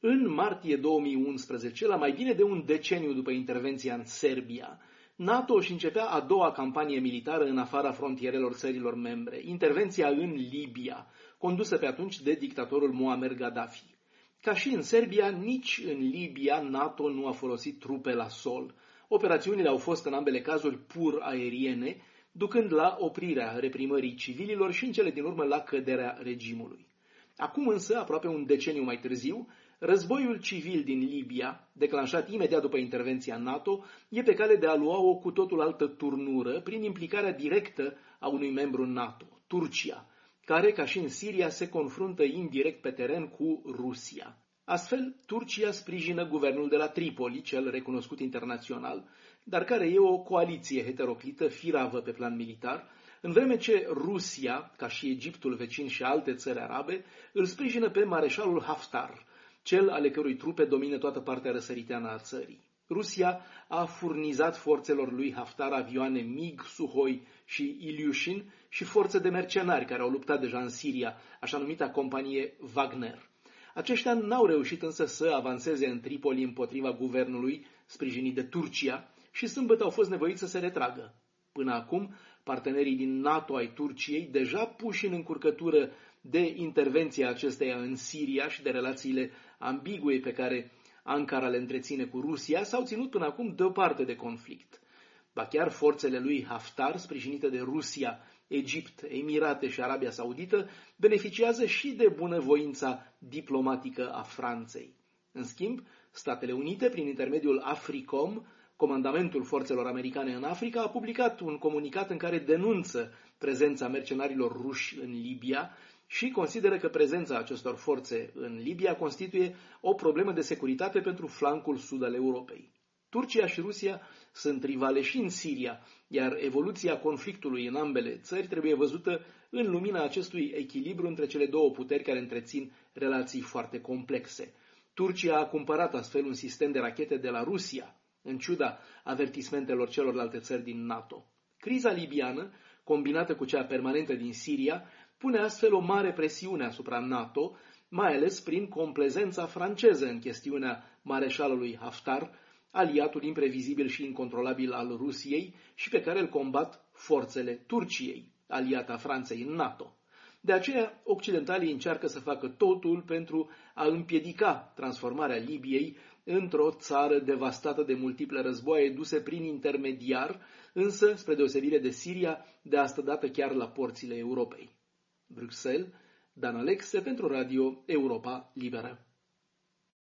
În martie 2011, la mai bine de un deceniu după intervenția în Serbia, NATO își începea a doua campanie militară în afara frontierelor țărilor membre, intervenția în Libia, condusă pe atunci de dictatorul Muammar Gaddafi. Ca și în Serbia, nici în Libia NATO nu a folosit trupe la sol. Operațiunile au fost în ambele cazuri pur aeriene, ducând la oprirea reprimării civililor și în cele din urmă la căderea regimului. Acum însă, aproape un deceniu mai târziu, Războiul civil din Libia, declanșat imediat după intervenția NATO, e pe cale de a lua o cu totul altă turnură prin implicarea directă a unui membru NATO, Turcia, care, ca și în Siria, se confruntă indirect pe teren cu Rusia. Astfel, Turcia sprijină guvernul de la Tripoli, cel recunoscut internațional, dar care e o coaliție heteroclită firavă pe plan militar, în vreme ce Rusia, ca și Egiptul vecin și alte țări arabe, îl sprijină pe mareșalul Haftar, cel ale cărui trupe domină toată partea răsăriteană a țării. Rusia a furnizat forțelor lui Haftar avioane MiG, Suhoi și Ilyushin și forțe de mercenari care au luptat deja în Siria, așa numita companie Wagner. Aceștia n-au reușit însă să avanseze în Tripoli împotriva guvernului sprijinit de Turcia și sâmbătă au fost nevoiți să se retragă. Până acum, partenerii din NATO ai Turciei, deja puși în încurcătură de intervenția acesteia în Siria și de relațiile ambigue pe care Ankara le întreține cu Rusia, s-au ținut până acum deoparte de conflict. Ba chiar forțele lui Haftar, sprijinite de Rusia, Egipt, Emirate și Arabia Saudită, beneficiază și de bunăvoința diplomatică a Franței. În schimb, Statele Unite, prin intermediul AFRICOM, Comandamentul Forțelor Americane în Africa a publicat un comunicat în care denunță prezența mercenarilor ruși în Libia și consideră că prezența acestor forțe în Libia constituie o problemă de securitate pentru flancul sud al Europei. Turcia și Rusia sunt rivale și în Siria, iar evoluția conflictului în ambele țări trebuie văzută în lumina acestui echilibru între cele două puteri care întrețin relații foarte complexe. Turcia a cumpărat astfel un sistem de rachete de la Rusia, în ciuda avertismentelor celorlalte țări din NATO. Criza libiană, combinată cu cea permanentă din Siria, pune astfel o mare presiune asupra NATO, mai ales prin complezența franceză în chestiunea mareșalului Haftar, aliatul imprevizibil și incontrolabil al Rusiei și pe care îl combat forțele Turciei, aliata Franței în NATO. De aceea, occidentalii încearcă să facă totul pentru a împiedica transformarea Libiei într-o țară devastată de multiple războaie duse prin intermediar, însă, spre deosebire de Siria, de asta dată chiar la porțile Europei. Bruxelles, Dan Alexe pentru Radio Europa Liberă.